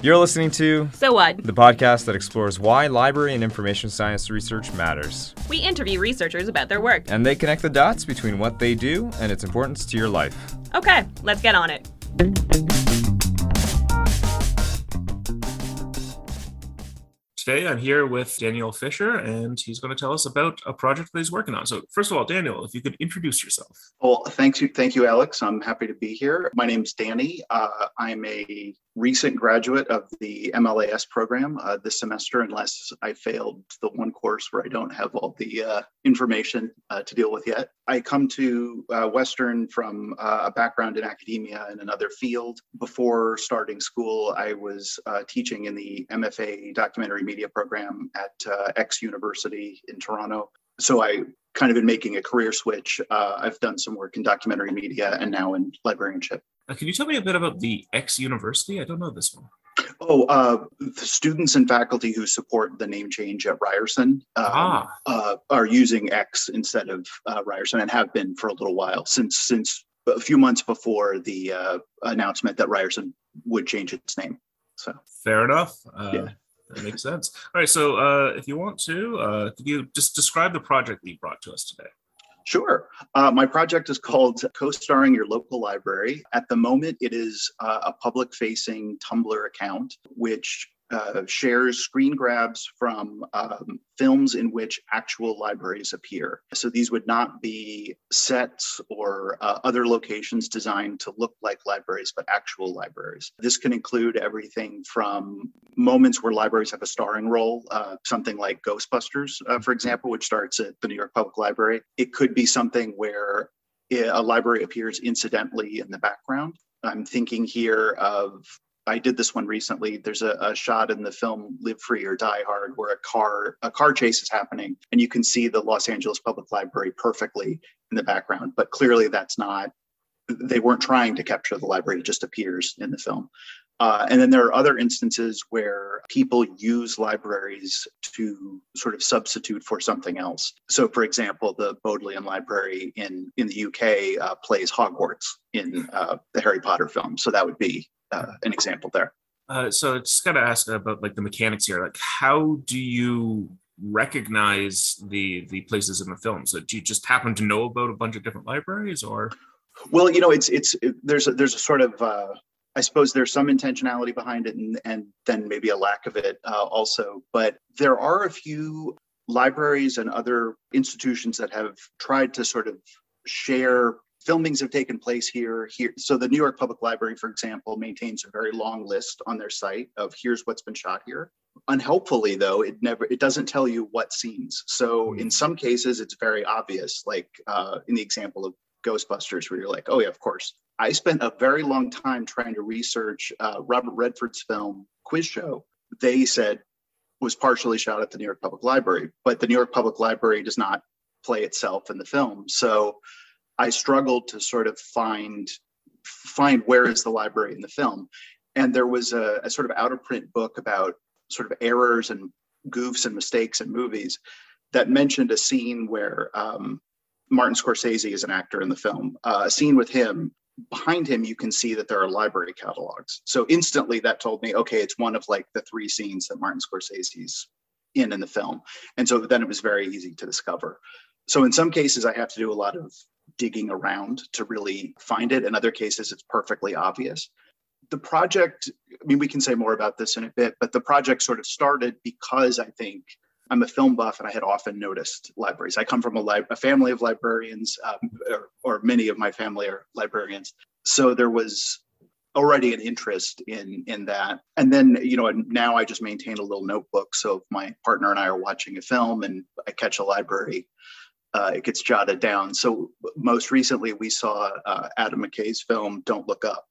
You're listening to So what? the podcast that explores why library and information science research matters. We interview researchers about their work. And they connect the dots between what they do and its importance to your life. Okay, let's get on it. Today I'm here with Daniel Fisher, and he's going to tell us about a project that he's working on. So, first of all, Daniel, if you could introduce yourself. Well, thank you, thank you, Alex. I'm happy to be here. My name's Danny. Uh, I'm a recent graduate of the MLIS program uh, this semester, unless I failed the one course where I don't have all the uh, information uh, to deal with yet. I come to uh, Western from uh, a background in academia in another field. Before starting school, I was teaching in the MFA documentary media program at X University in Toronto. So I kind of been making a career switch. I've done some work in documentary media and now in librarianship. Uh, can you tell me a bit about the X University? I don't know this one. Oh, uh, the students and faculty who support the name change at Ryerson um, ah. uh, are using X instead of uh, Ryerson and have been for a little while since since a few months before the uh, announcement that Ryerson would change its name. So fair enough. Uh, yeah. That makes sense. All right. So, if you want to, could you just describe the project that you brought to us today? Sure. Uh, my project is called Co-Starring Your Local Library. At the moment, it is uh, a public facing Tumblr account, which uh, shares screen grabs from um, films in which actual libraries appear. So these would not be sets or uh, other locations designed to look like libraries, but actual libraries. This can include everything from moments where libraries have a starring role, uh, something like Ghostbusters, uh, for example, which starts at the New York Public Library. It could be something where a library appears incidentally in the background. I'm thinking here of I did this one recently. There's a, a, shot in the film Live Free or Die Hard where a car a car chase is happening, and you can see the Los Angeles Public Library perfectly in the background. But clearly, that's not. They weren't trying to capture the library; it just appears in the film. Uh, and then there are other instances where people use libraries to sort of substitute for something else. So, for example, the Bodleian Library in in the UK uh, plays Hogwarts in uh, the Harry Potter film. So that would be uh, an example there. Uh, so I just got to ask about like the mechanics here. Like, how do you recognize the the places in the film? So do you just happen to know about a bunch of different libraries, or? Well, you know, it's it's it, there's a, there's a sort of uh, I suppose there's some intentionality behind it, and and then maybe a lack of it uh, also. But there are a few libraries and other institutions that have tried to sort of share filmings have taken place here here so the new york public library for example maintains a very long list on their site of here's what's been shot here. Unhelpfully though it never it doesn't tell you what scenes. So hmm. in some cases it's very obvious like uh, in the example of ghostbusters where you're like oh yeah of course. I spent a very long time trying to research uh, robert redford's film quiz show. They said was partially shot at the new york public library but the new york public library does not play itself in the film. So I struggled to sort of find find where is the library in the film. And there was a, a sort of out of print book about sort of errors and goofs and mistakes in movies that mentioned a scene where um, Martin Scorsese is an actor in the film. Uh, a scene with him. Behind him, you can see that there are library catalogs. So instantly, that told me, okay, it's one of like the three scenes that Martin Scorsese's in in the film. And so then it was very easy to discover. So in some cases, I have to do a lot of digging around to really find it. In other cases, it's perfectly obvious. The project, I mean, we can say more about this in a bit, but the project sort of started because I think I'm a film buff and I had often noticed libraries. I come from a, li- a family of librarians, um, or, or many of my family are librarians. So there was already an interest in in that and then you know now i just maintain a little notebook so if my partner and i are watching a film and i catch a library uh, it gets jotted down. So most recently, we saw uh, Adam McKay's film "Don't Look Up,"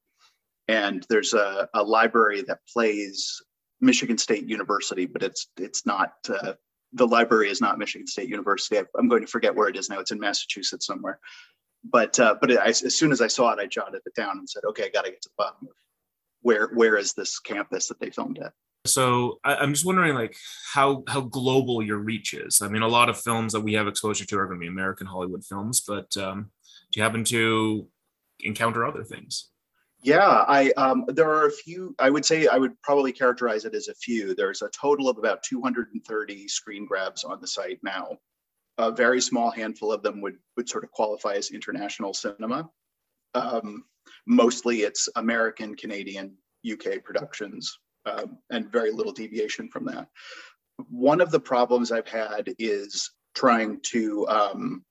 and there's a, a library that plays Michigan State University, but it's it's not. Uh, the library is not Michigan State University. I, am going to forget where it is now. It's in Massachusetts somewhere. But uh, but it, I, as soon as I saw it, I jotted it down and said, "Okay, I got to get to the bottom of where where is this campus that they filmed at." So I, am just wondering, like, how how global your reach is. I mean, a lot of films that we have exposure to are going to be American Hollywood films, but um, do you happen to encounter other things? Yeah, I um, there are a few. I would say I would probably characterize it as a few. There's a total of about 230 screen grabs on the site now. A very small handful of them would would sort of qualify as international cinema. Um, mostly, it's American, Canadian, UK productions, um, and very little deviation from that. One of the problems I've had is trying to um,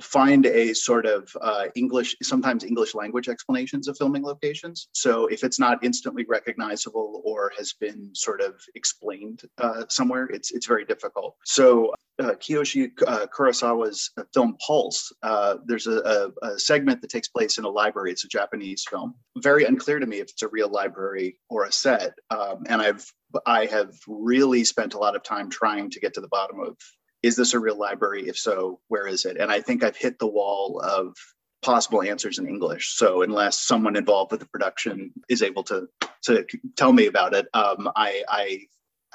find a sort of uh, English, sometimes English language explanations of filming locations. So if it's not instantly recognizable or has been sort of explained uh, somewhere, it's it's very difficult. So uh, Kiyoshi uh, Kurosawa's film Pulse, uh, there's a, a, a, segment that takes place in a library. It's a Japanese film. Very unclear to me if it's a real library or a set. Um, and I've I have really spent a lot of time trying to get to the bottom of is this a real library? If so, where is it? And I think I've hit the wall of possible answers in English. So unless someone involved with the production is able to to tell me about it, um, I, I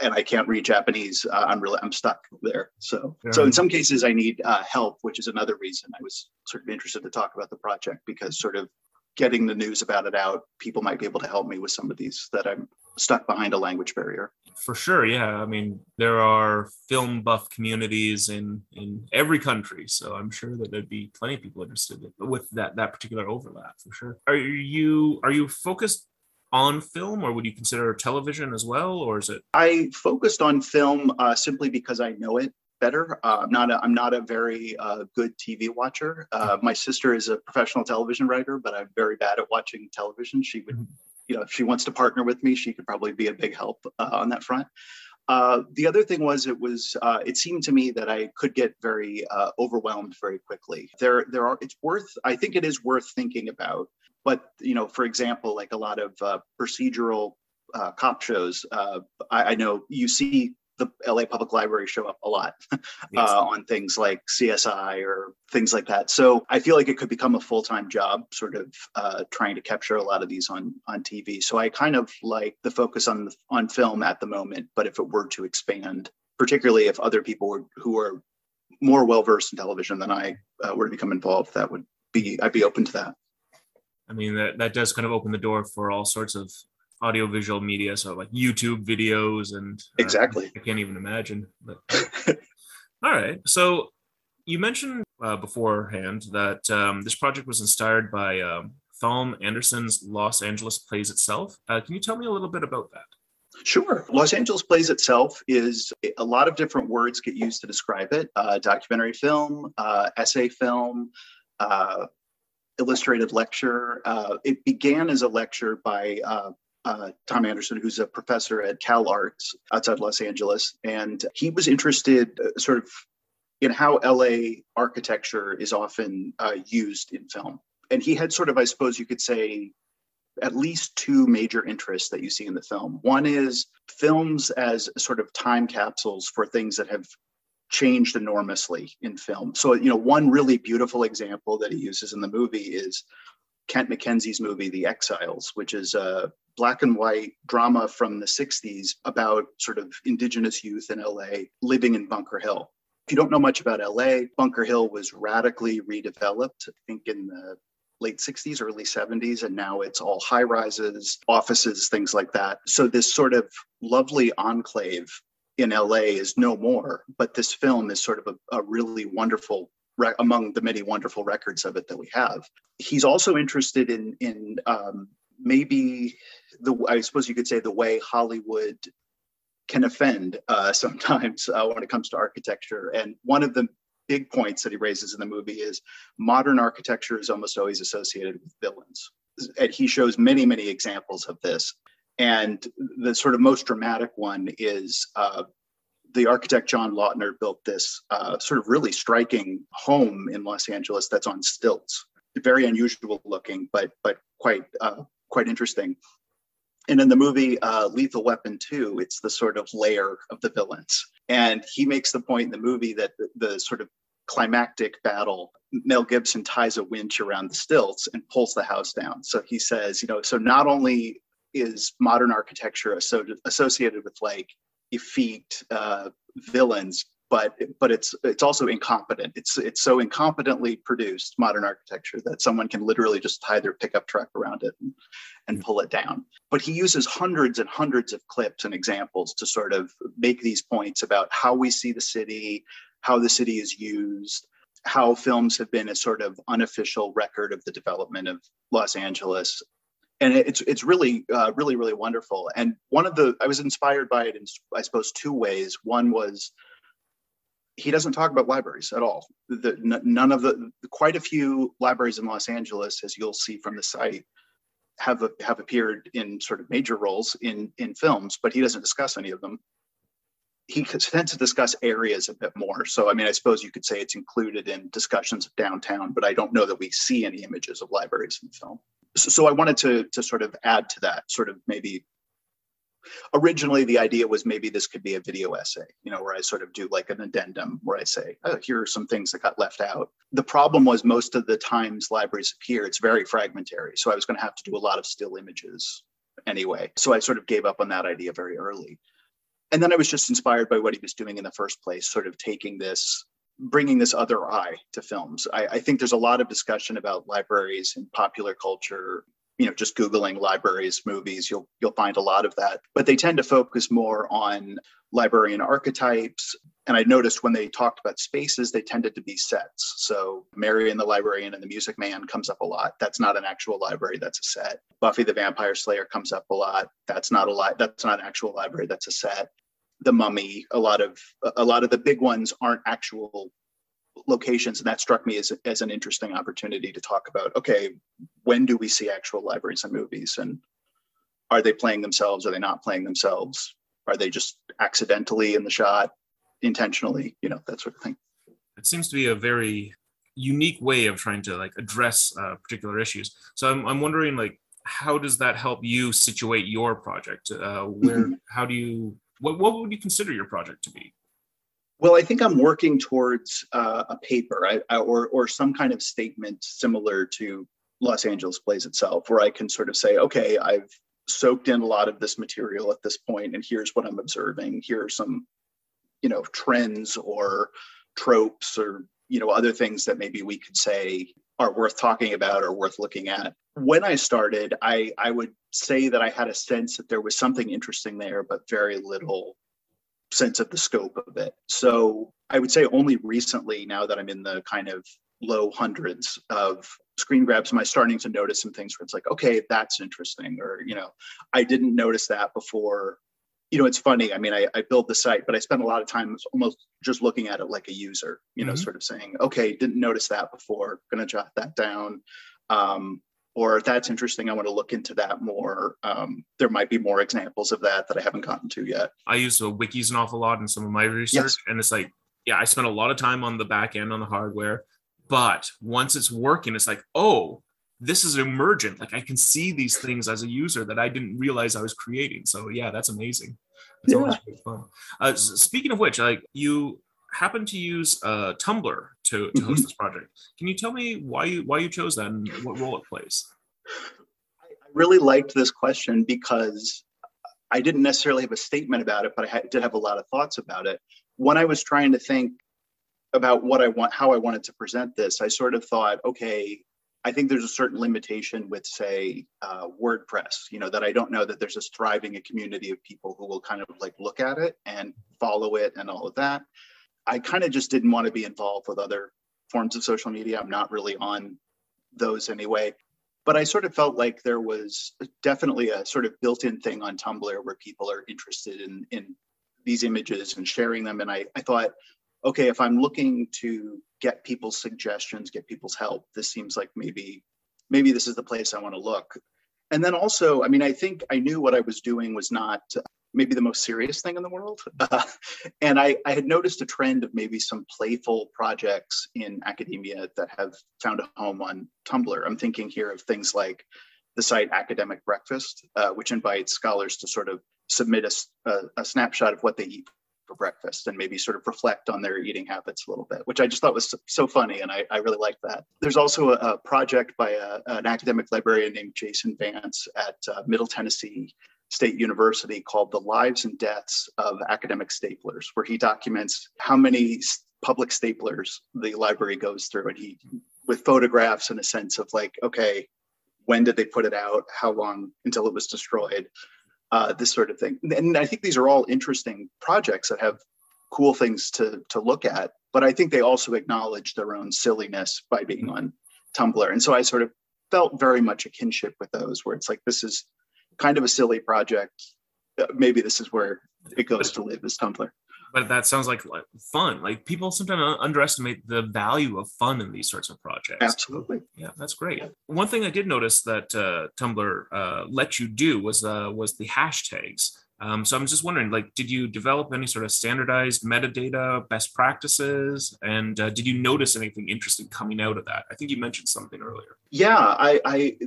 and I can't read Japanese. Uh, I'm really I'm stuck there. So yeah. so in some cases I need uh, help, which is another reason I was sort of interested to talk about the project because sort of getting the news about it out, people might be able to help me with some of these that I'm stuck behind a language barrier. For sure, yeah. I mean, there are film buff communities in in every country, so I'm sure that there'd be plenty of people interested with that that particular overlap for sure. Are you are you focused on film or would you consider television as well or is it i focused on film uh, simply because i know it better. Uh, I'm not a, I'm not a very uh, good TV watcher. Uh, my sister is a professional television writer, but I'm very bad at watching television. She would, mm-hmm. you know, if she wants to partner with me, she could probably be a big help uh, on that front. Uh, the other thing was it was uh, it seemed to me that I could get very overwhelmed very quickly. There there are it's worth I think it is worth thinking about. But you know, for example, like a lot of procedural uh, cop shows. Uh, I, I, know you see the LA Public Library show up a lot uh, on things like CSI or things like that. So I feel like it could become a full time job, sort of uh, trying to capture a lot of these on on TV. So I kind of like the focus on the, on film at the moment. But if it were to expand, particularly if other people were, who are more well versed in television than I uh, were to become involved, that would be I'd be open to that. I mean that that does kind of open the door for all sorts of audiovisual media, so like YouTube videos and uh, exactly. I can't even imagine. But all right, so you mentioned uh, beforehand that um, this project was inspired by um, Thom Andersen's Los Angeles Plays Itself. Uh, can you tell me a little bit about that? Sure. Los Angeles Plays Itself is a lot of different words get used to describe it uh, documentary film, uh, essay film, uh, illustrated lecture. Uh, it began as a lecture by uh, uh, Thom Andersen, who's a professor at Cal Arts outside Los Angeles, and he was interested uh, sort of in how LA architecture is often uh, used in film. And he had sort of, I suppose you could say, at least two major interests that you see in the film. One is films as sort of time capsules for things that have changed enormously in film. So, you know, one really beautiful example that he uses in the movie is Kent Mackenzie's movie, The Exiles, which is a black and white drama from the 60s about sort of indigenous youth in LA living in Bunker Hill. If you don't know much about LA, Bunker Hill was radically redeveloped, I think in the late 60s, early 70s, and now it's all high rises, offices, things like that. So, this sort of lovely enclave in LA is no more, but this film is sort of a, a really wonderful among the many wonderful records of it that we have. He's also interested in in um, maybe the I suppose you could say the way Hollywood can offend uh, sometimes uh, when it comes to architecture. And one of the big points that he raises in the movie is modern architecture is almost always associated with villains. And he shows many, many examples of this. And the sort of most dramatic one is uh, the architect John Lautner built this uh, sort of really striking home in Los Angeles that's on stilts. Very unusual looking, but but quite uh, quite interesting. And in the movie uh, Lethal Weapon 2, it's the sort of lair of the villains. And he makes the point in the movie that the, the sort of climactic battle, Mel Gibson ties a winch around the stilts and pulls the house down. So he says, you know, so not only is modern architecture associated with like effete uh, villains, but but it's it's also incompetent. It's it's so incompetently produced modern architecture that someone can literally just tie their pickup truck around it and, and pull it down. But he uses hundreds and hundreds of clips and examples to sort of make these points about how we see the city, how the city is used, how films have been a sort of unofficial record of the development of Los Angeles. And it's it's really uh, really really wonderful. And one of the I was inspired by it in I suppose two ways. One was he doesn't talk about libraries at all. The, none of the quite a few libraries in Los Angeles, as you'll see from the site, have a, have appeared in sort of major roles in in films, but he doesn't discuss any of them he tends to discuss areas a bit more. So, I mean, I suppose you could say it's included in discussions of downtown, but I don't know that we see any images of libraries in film. So, I wanted to to sort of add to that, sort of maybe. Originally, the idea was maybe this could be a video essay, you know, where I sort of do like an addendum where I say, oh, here are some things that got left out. The problem was most of the times libraries appear, it's very fragmentary. So I was going to have to do a lot of still images anyway. So I sort of gave up on that idea very early and then I was just inspired by what he was doing in the first place, sort of taking this, bringing this other eye to films. I, I think there's a lot of discussion about libraries and popular culture. You know, just googling libraries, movies, you'll you'll find a lot of that. But they tend to focus more on librarian archetypes. And I noticed when they talked about spaces, they tended to be sets. So Marian the Librarian and the Music Man comes up a lot. That's not an actual library, that's a set. Buffy the Vampire Slayer comes up a lot. That's not a li- that's not an actual library, that's a set the mummy a lot of a lot of the big ones aren't actual locations. And that struck me as, as an interesting opportunity to talk about okay when do we see actual libraries and movies? And are they playing themselves? Are they not playing themselves? Are they just accidentally in the shot intentionally you know that sort of thing? It seems to be a very unique way of trying to like address uh, particular issues. So I'm, I'm wondering like how does that help you situate your project? Uh, where mm-hmm. how do you what, what would you consider your project to be? Well, I think I'm working towards uh, a paper I, I, or, or some kind of statement similar to Los Angeles Plays itself, where I can sort of say, okay, I've soaked in a lot of this material at this point, and here's what I'm observing. Here are some, you know, trends or tropes or you know other things that maybe we could say are worth talking about or worth looking at. When I started, I I would say that I had a sense that there was something interesting there, but very little sense of the scope of it. So I would say only recently, now that I'm in the kind of low hundreds of screen grabs, am I starting to notice some things where it's like, okay, that's interesting, or you know, I didn't notice that before you know, it's funny. I mean, I, I build the site, but I spend a lot of time almost just looking at it like a user, you know, mm-hmm. sort of saying, okay, didn't notice that before, gonna jot that down. Um, or that's interesting. I want to look into that more. Um, there might be more examples of that that I haven't gotten to yet. I use the wikis an awful lot in some of my research, yes. and it's like, yeah, I spent a lot of time on the back end on the hardware, but once it's working, it's like, oh, this is emergent. Like I can see these things as a user that I didn't realize I was creating. So yeah, that's amazing. It's yeah. always fun. Uh, speaking of which, like you happen to use uh, Tumblr to, to host mm-hmm. this project. Can you tell me why you why you chose that and what role it plays? I really liked this question because I didn't necessarily have a statement about it, but I did have a lot of thoughts about it. When I was trying to think about what I want, how I wanted to present this, I sort of thought, okay, I think there's a certain limitation with, say, uh, WordPress. You know that I don't know that there's a thriving a community of people who will kind of like look at it and follow it and all of that. I kind of just didn't want to be involved with other forms of social media. I'm not really on those anyway. But I sort of felt like there was definitely a sort of built-in thing on Tumblr where people are interested in in these images and sharing them. And I, I thought, okay, if I'm looking to get people's suggestions, get people's help, this seems like maybe maybe this is the place I want to look. And then also, I mean, I think I knew what I was doing was not maybe the most serious thing in the world. And I, I had noticed a trend of maybe some playful projects in academia that have found a home on Tumblr. I'm thinking here of things like the site Academic Breakfast, uh, which invites scholars to sort of submit a, a, a snapshot of what they eat breakfast and maybe sort of reflect on their eating habits a little bit, which I just thought was so funny. And I, I really liked that. There's also a, a project by a, an academic librarian named Jason Vance at uh, Middle Tennessee State University called The Lives and Deaths of Academic Staplers, where he documents how many public staplers the library goes through. And he, with photographs and a sense of like, okay, when did they put it out? How long until it was destroyed? Uh, this sort of thing. And I think these are all interesting projects that have cool things to to look at. But I think they also acknowledge their own silliness by being on Tumblr. And so I sort of felt very much a kinship with those, where it's like this is kind of a silly project. Uh, maybe this is where it goes to live as Tumblr but that sounds like fun. Like people sometimes underestimate the value of fun in these sorts of projects. Absolutely. Yeah, that's great. One thing I did notice that uh, Tumblr uh, let you do was uh, was the hashtags. Um, so I'm just wondering, like, did you develop any sort of standardized metadata, best practices, and uh, did you notice anything interesting coming out of that? I think you mentioned something earlier. Yeah, I, I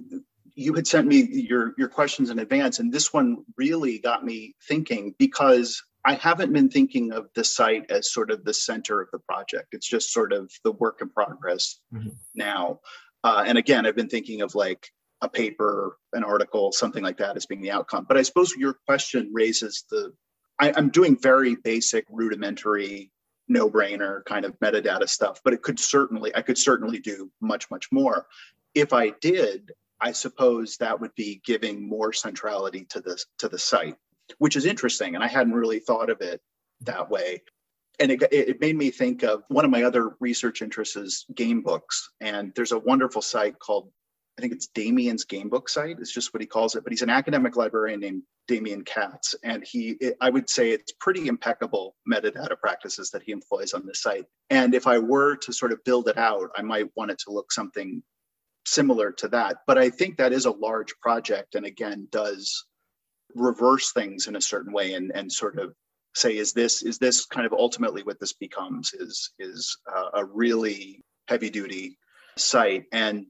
you had sent me your your questions in advance, and this one really got me thinking because I haven't been thinking of the site as sort of the center of the project. It's just sort of the work in progress mm-hmm. now. Uh, and again, I've been thinking of like a paper, an article, something like that as being the outcome. But I suppose your question raises the I, I'm doing very basic, rudimentary, no brainer kind of metadata stuff, but it could certainly, I could certainly do much, much more. If I did, I suppose that would be giving more centrality to this to the site which is interesting. And I hadn't really thought of it that way. And it, it made me think of one of my other research interests is game books. And there's a wonderful site called, I think it's Demian's Gamebook site, it's just what he calls it. But he's an academic librarian named Demian Katz. And he, it, I would say it's pretty impeccable metadata practices that he employs on this site. And if I were to sort of build it out, I might want it to look something similar to that. But I think that is a large project and again does reverse things in a certain way and and sort of say is this is this kind of ultimately what this becomes is is uh, a really heavy duty site. And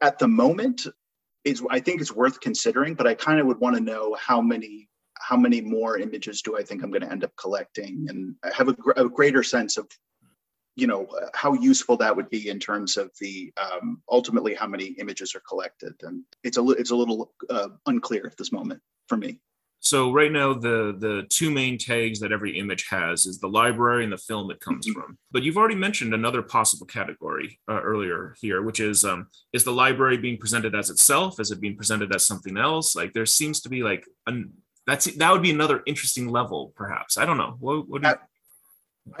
at the moment is i think it's worth considering but i kind of would want to know how many how many more images do i think i'm going to end up collecting? And I have a, gr- a, greater sense of you know how useful that would be in terms of the um, ultimately how many images are collected and it's a li- it's a little uh, unclear at this moment for me. So right now, the the two main tags that every image has is the library and the film it comes mm-hmm. from. But you've already mentioned another possible category uh, earlier here, which is um, is the library being presented as itself? Is it being presented as something else? Like there seems to be like an, that's that would be another interesting level, perhaps. I don't know. What, what do you?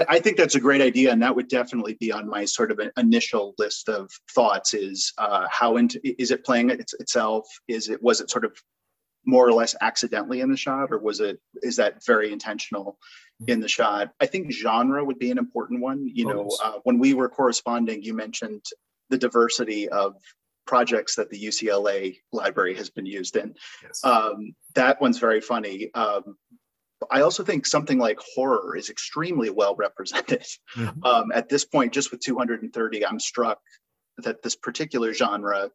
I think that's a great idea, and that would definitely be on my sort of initial list of thoughts. Is uh, how into, is it playing it itself? Is it was it sort of more or less accidentally in the shot or was it is that very intentional in the shot i think genre would be an important one you know uh, when we were corresponding you mentioned the diversity of projects that the ucla library has been used in yes. um, that one's very funny um, I also think something like horror is extremely well represented. Mm-hmm. Um, at this point, just with 230, I'm struck that this particular genre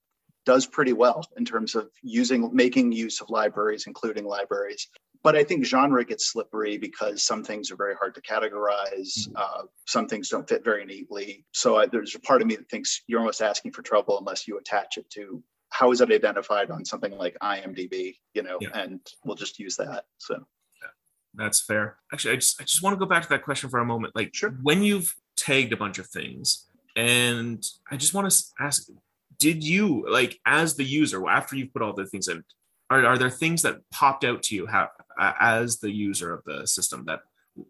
does pretty well in terms of using making use of libraries, including libraries. But I think genre gets slippery because some things are very hard to categorize. Mm-hmm. Uh, some things don't fit very neatly. So I, there's a part of me that thinks you're almost asking for trouble unless you attach it to how is it identified on something like IMDb, you know, yeah. and we'll just use that. So that's fair. Actually, I just I just want to go back to that question for a moment. Like sure. when you've tagged a bunch of things, and I just want to ask did you like as the user after you've put all the things in are, are there things that popped out to you how, as the user of the system that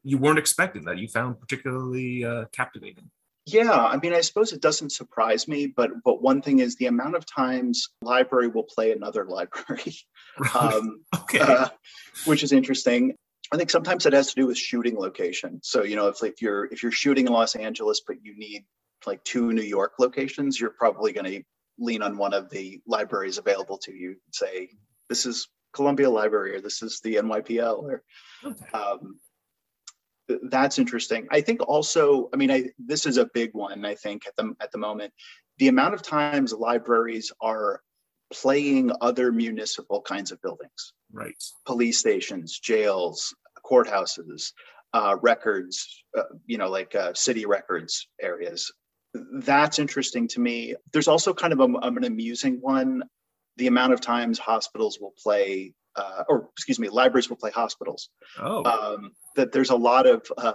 you weren't expecting that you found particularly uh, captivating yeah i mean i suppose it doesn't surprise me but but one thing is the amount of times library will play another library um, okay. Uh, which is interesting i think sometimes it has to do with shooting location so you know if like you're if you're shooting in los angeles but you need like two new york locations you're probably going to lean on one of the libraries available to you and say, this is Columbia Library or this is the NYPL or um, that's interesting. I think also, I mean, I, this is a big one. I think at the at the moment, the amount of times libraries are playing other municipal kinds of buildings, right? Police stations, jails, courthouses, uh, records, uh, you know, like uh, city records areas that's interesting to me. There's also kind of a, an amusing one. The amount of times hospitals will play uh, or excuse me, libraries will play hospitals. Oh, Um, that there's a lot of uh,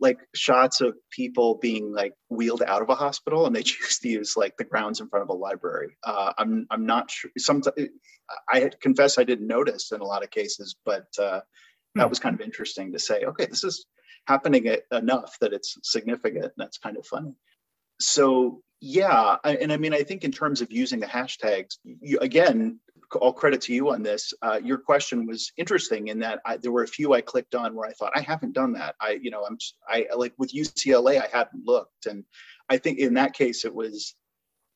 like shots of people being like wheeled out of a hospital, and they choose to use like the grounds in front of a library. Uh, I'm I'm not sure. Some I confess I didn't notice in a lot of cases, but uh, that was kind of interesting to say. Okay, this is happening enough that it's significant. That's kind of funny. So yeah, I, and I mean, I think in terms of using the hashtags, you, again, all credit to you on this. Uh, your question was interesting in that I, there were a few I clicked on where I thought I haven't done that. I, you know, I'm I like with UCLA, I hadn't looked, and I think in that case it was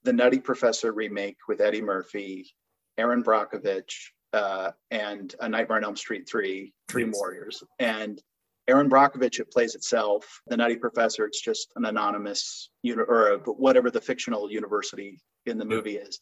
the Nutty Professor remake with Eddie Murphy, Erin Brockovich, uh, and A Nightmare on Elm Street three, Dream Yes. Warriors, and Erin Brockovich, it plays itself. The Nutty Professor, it's just an anonymous, uni- or a, whatever the fictional university in the movie is.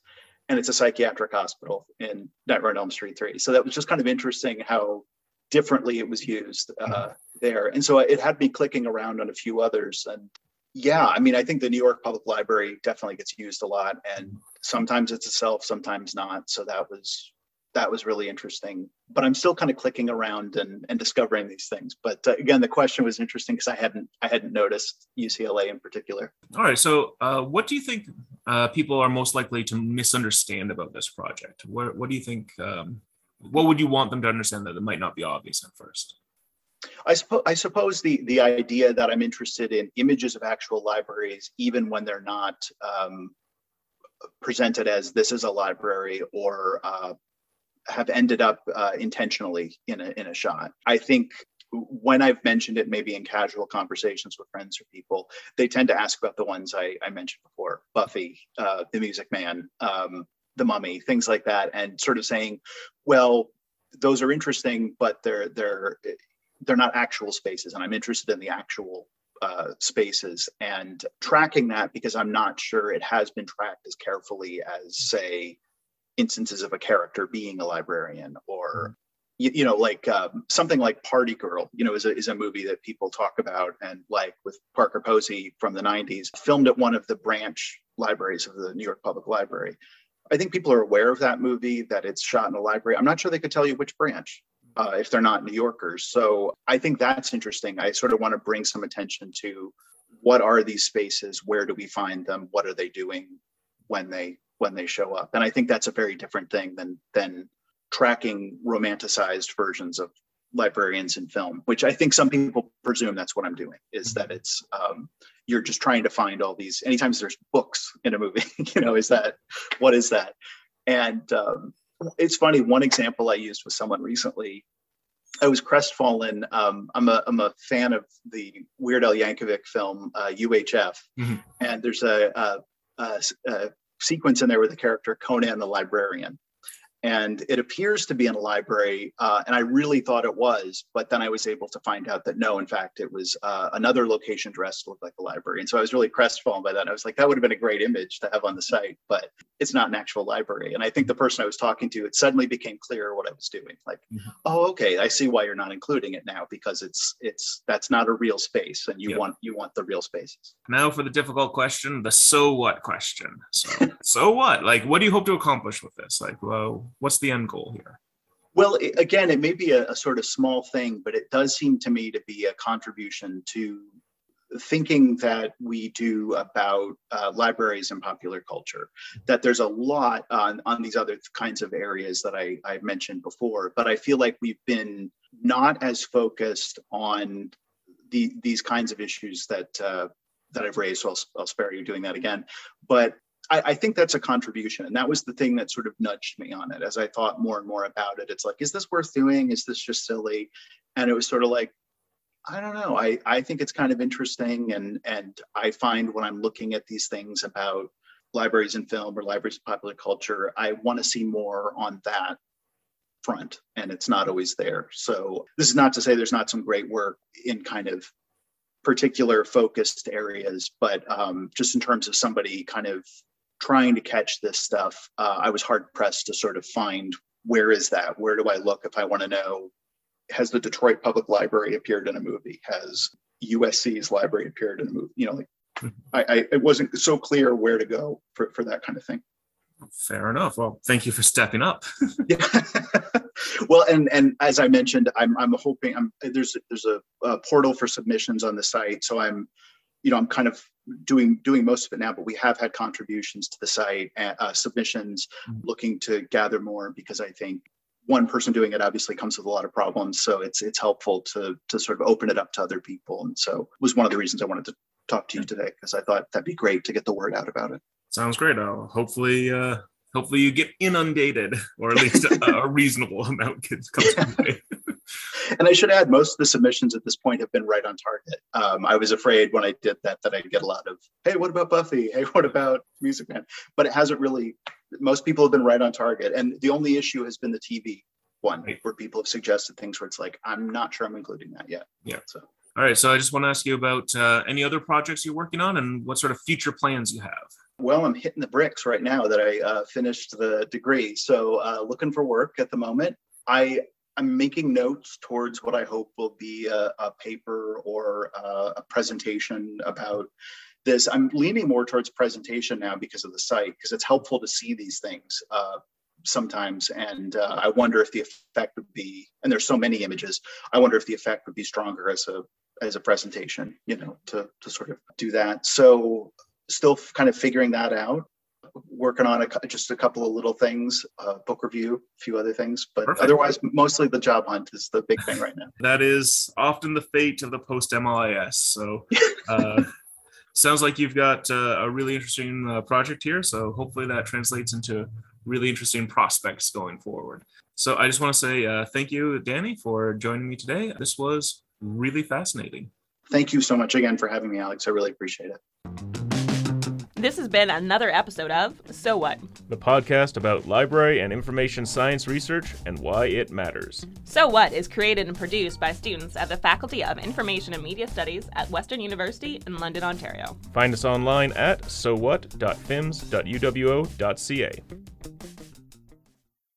And it's a psychiatric hospital in Nightmare on Elm Street 3. So that was just kind of interesting how differently it was used uh, there. And so it had me clicking around on a few others. And yeah, I mean, I think the New York Public Library definitely gets used a lot. And sometimes it's itself, sometimes not. So that was that was really interesting but i'm still kind of clicking around and, and discovering these things but uh, again the question was interesting because i hadn't i hadn't noticed ucla in particular all right. So, uh, what do you think uh, people are most likely to misunderstand about this project? What What do you think? Um, what would you want them to understand that it might not be obvious at first? I suppose I suppose the the idea that I'm interested in images of actual libraries, even when they're not um, presented as this is a library or uh, have ended up uh, intentionally in a in a shot. I think when I've mentioned it, maybe in casual conversations with friends or people, they tend to ask about the ones I, I mentioned before: Buffy, uh, The Music Man, um, The Mummy, things like that, and sort of saying, well, those are interesting, but they're they're they're not actual spaces and i'm interested in the actual uh, spaces and tracking that because i'm not sure it has been tracked as carefully as say instances of a character being a librarian or you, you know like um, something like party girl you know is a, is a movie that people talk about and like with parker posey from the 90s filmed at one of the branch libraries of the new york public library i think people are aware of that movie that it's shot in a library i'm not sure they could tell you which branch uh, if they're not New Yorkers. So I think that's interesting. I sort of want to bring some attention to what are these spaces? Where do we find them? What are they doing when they when they show up? And I think that's a very different thing than than tracking romanticized versions of librarians in film, which I think some people presume that's what I'm doing. Is that it's um, you're just trying to find all these. Anytime there's books in a movie, you know, is that what is that? And um, it's funny. One example I used with someone recently. I was crestfallen. Um, I'm a I'm a fan of the Weird Al Yankovic film uh, UHF, Mhm. and there's a, a, a, a sequence in there with the character Conan the librarian, and it appears to be in a library. Uh, and I really thought it was, but then I was able to find out that no, in fact, it was uh, another location dressed to look like a library. And so I was really crestfallen by that. I was like, that would have been a great image to have on the site, but it's not an actual library. And I think the person I was talking to, it suddenly became clear what I was doing. Like, Mhm. oh, okay, I see why you're not including it now because it's it's that's not a real space, and you Yeah. want you want the real spaces. Now for the difficult question, the so what question. So, so what? Like, what do you hope to accomplish with this? Like, what's the end goal here? Well, it, again, it may be a, a sort of small thing, but it does seem to me to be a contribution to thinking that we do about uh, libraries and popular culture. That there's a lot on, on these other kinds of areas that I, I mentioned before, but I feel like we've been not as focused on the, these kinds of issues that uh, that I've raised. So I'll, I'll spare you doing that again, but I, I think that's a contribution. And that was the thing that sort of nudged me on it as I thought more and more about it. It's like, is this worth doing? Is this just silly? And it was sort of like, I don't know. I, I think it's kind of interesting. And, and I find when I'm looking at these things about libraries and film or libraries of popular culture, I want to see more on that front. And it's not always there. So this is not to say there's not some great work in kind of particular focused areas, but um, just in terms of somebody kind of trying to catch this stuff, uh, I was hard pressed to sort of find where is that? Where do I look if I want to know? Has the Detroit Public Library appeared in a movie? Has USC's library appeared in a movie? You know, like I, I it wasn't so clear where to go for, for that kind of thing. Fair enough. Well, thank you for stepping up. Yeah. well, and and as I mentioned, I'm I'm hoping I'm there's there's a, a portal for submissions on the site, so I'm you know i'm kind of doing doing most of it now but we have had contributions to the site uh, submissions mm-hmm. looking to gather more because i think one person doing it obviously comes with a lot of problems so it's it's helpful to to sort of open it up to other people and so was one of the reasons i wanted to talk to you today because i thought that'd be great to get the word out about it. Sounds great. Uh, hopefully uh hopefully you get inundated or at least a, a reasonable amount comes and I should add, most of the submissions at this point have been right on target. Um, I was afraid when I did that that I'd get a lot of, "Hey, what about Buffy? Hey, what about Music Man?" But it hasn't really. Most people have been right on target, and the only issue has been the TV one, right. where people have suggested things where it's like, "I'm not sure I'm including that yet." Yeah. So. All right, so I just want to ask you about uh, any other projects you're working on and what sort of future plans you have. Well, I'm hitting the bricks right now that I uh, finished the degree. So, uh, looking for work at the moment. I I'm making notes towards what I hope will be a, a paper or a, a, presentation about this. I'm leaning more towards presentation now because of the site, because it's helpful to see these things uh, sometimes. And uh, I wonder if the effect would be, and there's so many images, I wonder if the effect would be stronger as a as a presentation, you know, to to sort of do that. So still kind of figuring that out working on a, just a couple of little things, uh, book review, a few other things, but Perfect. otherwise, mostly the job hunt is the big thing right now. that is often the fate of the post MLIS. So, uh, sounds like you've got uh, a really interesting uh, project here. So, hopefully, that translates into really interesting prospects going forward. So, I just want to say uh, thank you, Danny, for joining me today. This was really fascinating. Thank you so much again for having me, Alex. I really appreciate it. This has been another episode of So What? The podcast about library and information science research and why it matters. So What is created and produced by students at the Faculty of Information and Media Studies at Western University in London, Ontario. Find us online at sowhat.fims.uwo.ca.